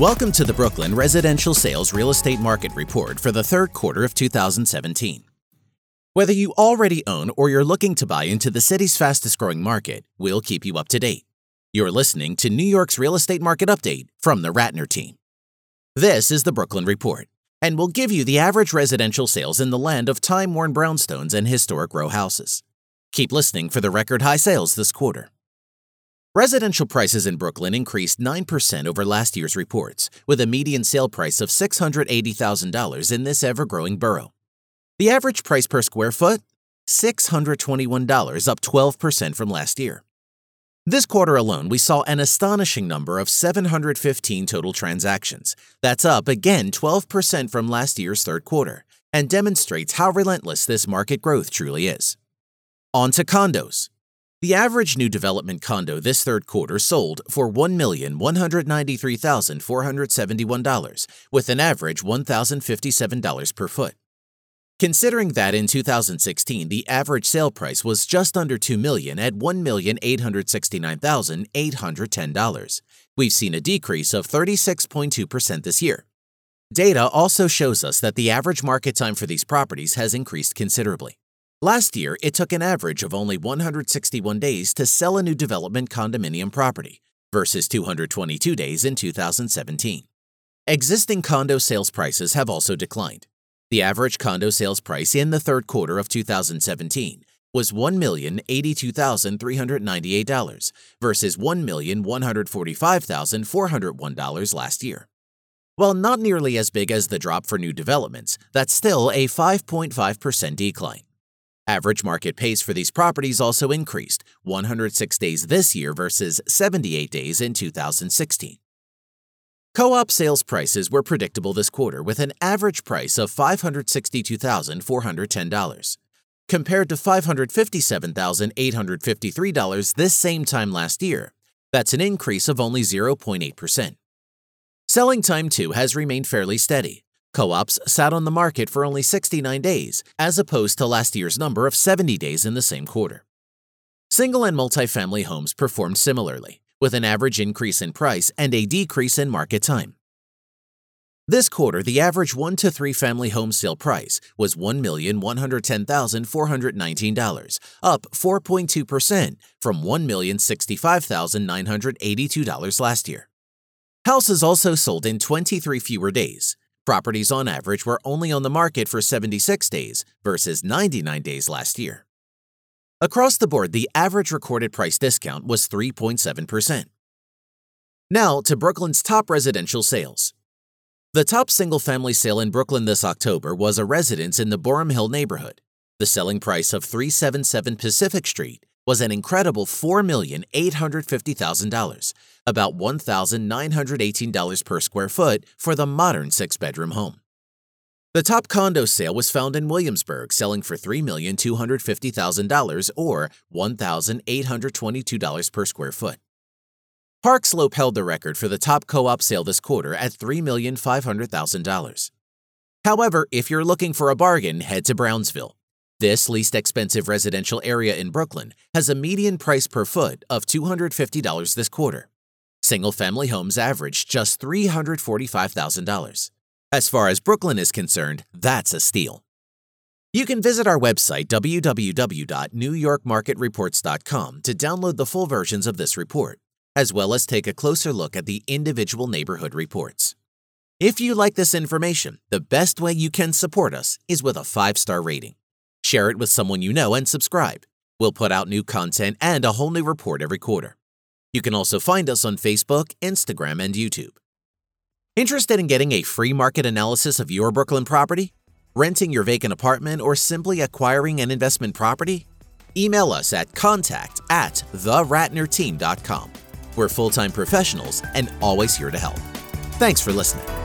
Welcome to the Brooklyn Residential Sales Real Estate Market Report for the third quarter of 2017. Whether you already own or you're looking to buy into the city's fastest growing market, we'll keep you up to date. You're listening to New York's Real Estate Market Update from the Ratner team. This is the Brooklyn Report, and we'll give you the average residential sales in the land of time worn brownstones and historic row houses. Keep listening for the record high sales this quarter. Residential prices in Brooklyn increased 9% over last year's reports, with a median sale price of $680,000 in this ever growing borough. The average price per square foot? $621, up 12% from last year. This quarter alone, we saw an astonishing number of 715 total transactions. That's up again 12% from last year's third quarter, and demonstrates how relentless this market growth truly is. On to condos. The average new development condo this third quarter sold for $1,193,471, with an average $1,057 per foot. Considering that in 2016 the average sale price was just under 2 million at $1,869,810, we've seen a decrease of 36.2% this year. Data also shows us that the average market time for these properties has increased considerably. Last year, it took an average of only 161 days to sell a new development condominium property versus 222 days in 2017. Existing condo sales prices have also declined. The average condo sales price in the third quarter of 2017 was $1,082,398 versus $1,145,401 last year. While not nearly as big as the drop for new developments, that's still a 5.5% decline. Average market pace for these properties also increased 106 days this year versus 78 days in 2016. Co op sales prices were predictable this quarter with an average price of $562,410, compared to $557,853 this same time last year. That's an increase of only 0.8%. Selling time, too, has remained fairly steady, Co ops sat on the market for only 69 days, as opposed to last year's number of 70 days in the same quarter. Single and multifamily homes performed similarly, with an average increase in price and a decrease in market time. This quarter, the average 1 to 3 family home sale price was $1,110,419, up 4.2% from $1,065,982 last year. Houses also sold in 23 fewer days, Properties on average were only on the market for 76 days versus 99 days last year. Across the board, the average recorded price discount was 3.7%. Now to Brooklyn's top residential sales. The top single family sale in Brooklyn this October was a residence in the Boerum Hill neighborhood. The selling price of 377 Pacific Street was an incredible $4,850,000, about $1,918 per square foot for the modern six bedroom home. The top condo sale was found in Williamsburg, selling for $3,250,000 or $1,822 per square foot. Park Slope held the record for the top co op sale this quarter at $3,500,000. However, if you're looking for a bargain, head to Brownsville. This least expensive residential area in Brooklyn has a median price per foot of $250 this quarter. Single family homes average just $345,000. As far as Brooklyn is concerned, that's a steal. You can visit our website, www.newyorkmarketreports.com, to download the full versions of this report, as well as take a closer look at the individual neighborhood reports. If you like this information, the best way you can support us is with a five star rating. Share it with someone you know and subscribe. We'll put out new content and a whole new report every quarter. You can also find us on Facebook, Instagram, and YouTube. Interested in getting a free market analysis of your Brooklyn property? Renting your vacant apartment or simply acquiring an investment property? Email us at contact at theratnerteam.com. We're full time professionals and always here to help. Thanks for listening.